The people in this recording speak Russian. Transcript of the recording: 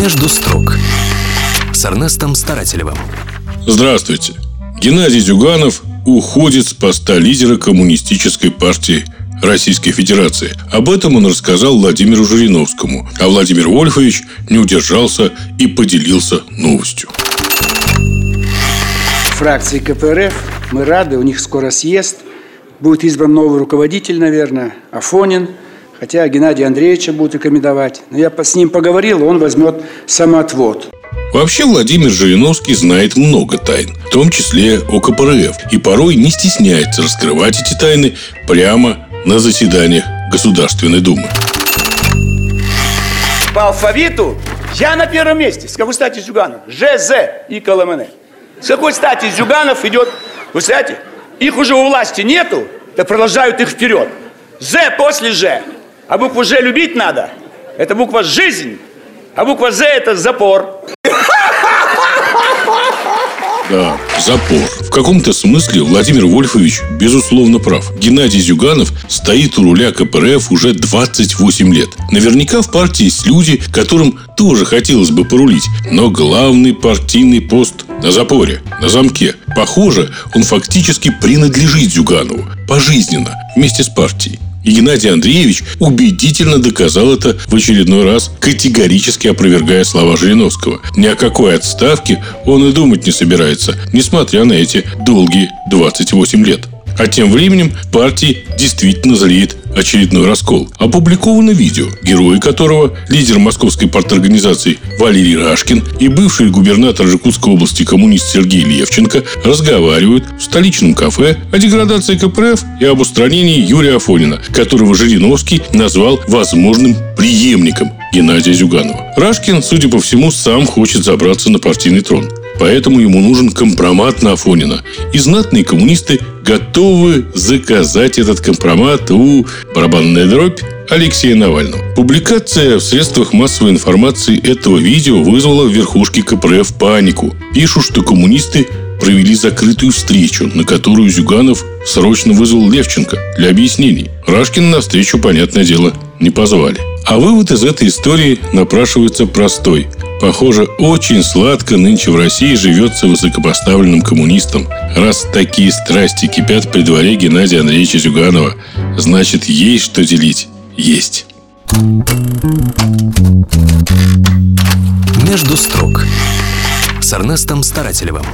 Между строк с Эрнестом Старателевым. Здравствуйте. Геннадий Зюганов уходит с поста лидера коммунистической партии Российской Федерации. Об этом он рассказал Владимиру Жириновскому, а Владимир Вольфович не удержался и поделился новостью. Фракции КПРФ мы рады, у них скоро съезд. Будет избран новый руководитель, наверное, Афонин. Хотя Геннадия Андреевича будут рекомендовать. Но я с ним поговорил, он возьмет самоотвод. Вообще Владимир Жириновский знает много тайн, в том числе о КПРФ, и порой не стесняется раскрывать эти тайны прямо на заседаниях Государственной Думы. По алфавиту я на первом месте. С какой стати Зюганов? ЖЗ и КЛМН. С какой стати Зюганов идет? Вы знаете, их уже у власти нету, да продолжают их вперед. З после Ж. А букву Ж любить надо. Это буква «жизнь». А буква «З» – это запор. Да, запор. В каком-то смысле Владимир Вольфович безусловно прав. Геннадий Зюганов стоит у руля КПРФ уже 28 лет. Наверняка в партии есть люди, которым тоже хотелось бы порулить. Но главный партийный пост на запоре, на замке. Похоже, он фактически принадлежит Зюганову. Пожизненно, вместе с партией. И Геннадий Андреевич убедительно доказал это в очередной раз, категорически опровергая слова Жириновского. Ни о какой отставке он и думать не собирается, несмотря на эти долгие 28 лет. А тем временем партии действительно зреет очередной раскол. Опубликовано видео, герои которого лидер московской парторганизации Валерий Рашкин и бывший губернатор Иркутской области коммунист Сергей Левченко разговаривают в столичном кафе о деградации КПРФ и об устранении Юрия Афонина, которого Жириновский назвал возможным преемником Геннадия Зюганова. Рашкин, судя по всему, сам хочет забраться на партийный трон. Поэтому ему нужен компромат на Афонина. И знатные коммунисты готовы заказать этот компромат у барабанная дробь Алексея Навального. Публикация в средствах массовой информации этого видео вызвала в верхушке КПРФ панику. Пишут, что коммунисты провели закрытую встречу, на которую Зюганов срочно вызвал Левченко для объяснений. Рашкина на встречу, понятное дело, не позвали. А вывод из этой истории напрашивается простой – Похоже, очень сладко нынче в России живется высокопоставленным коммунистам. Раз такие страсти кипят при дворе Геннадия Андреевича Зюганова, значит, есть что делить. Есть. Между строк с Эрнестом Старателевым.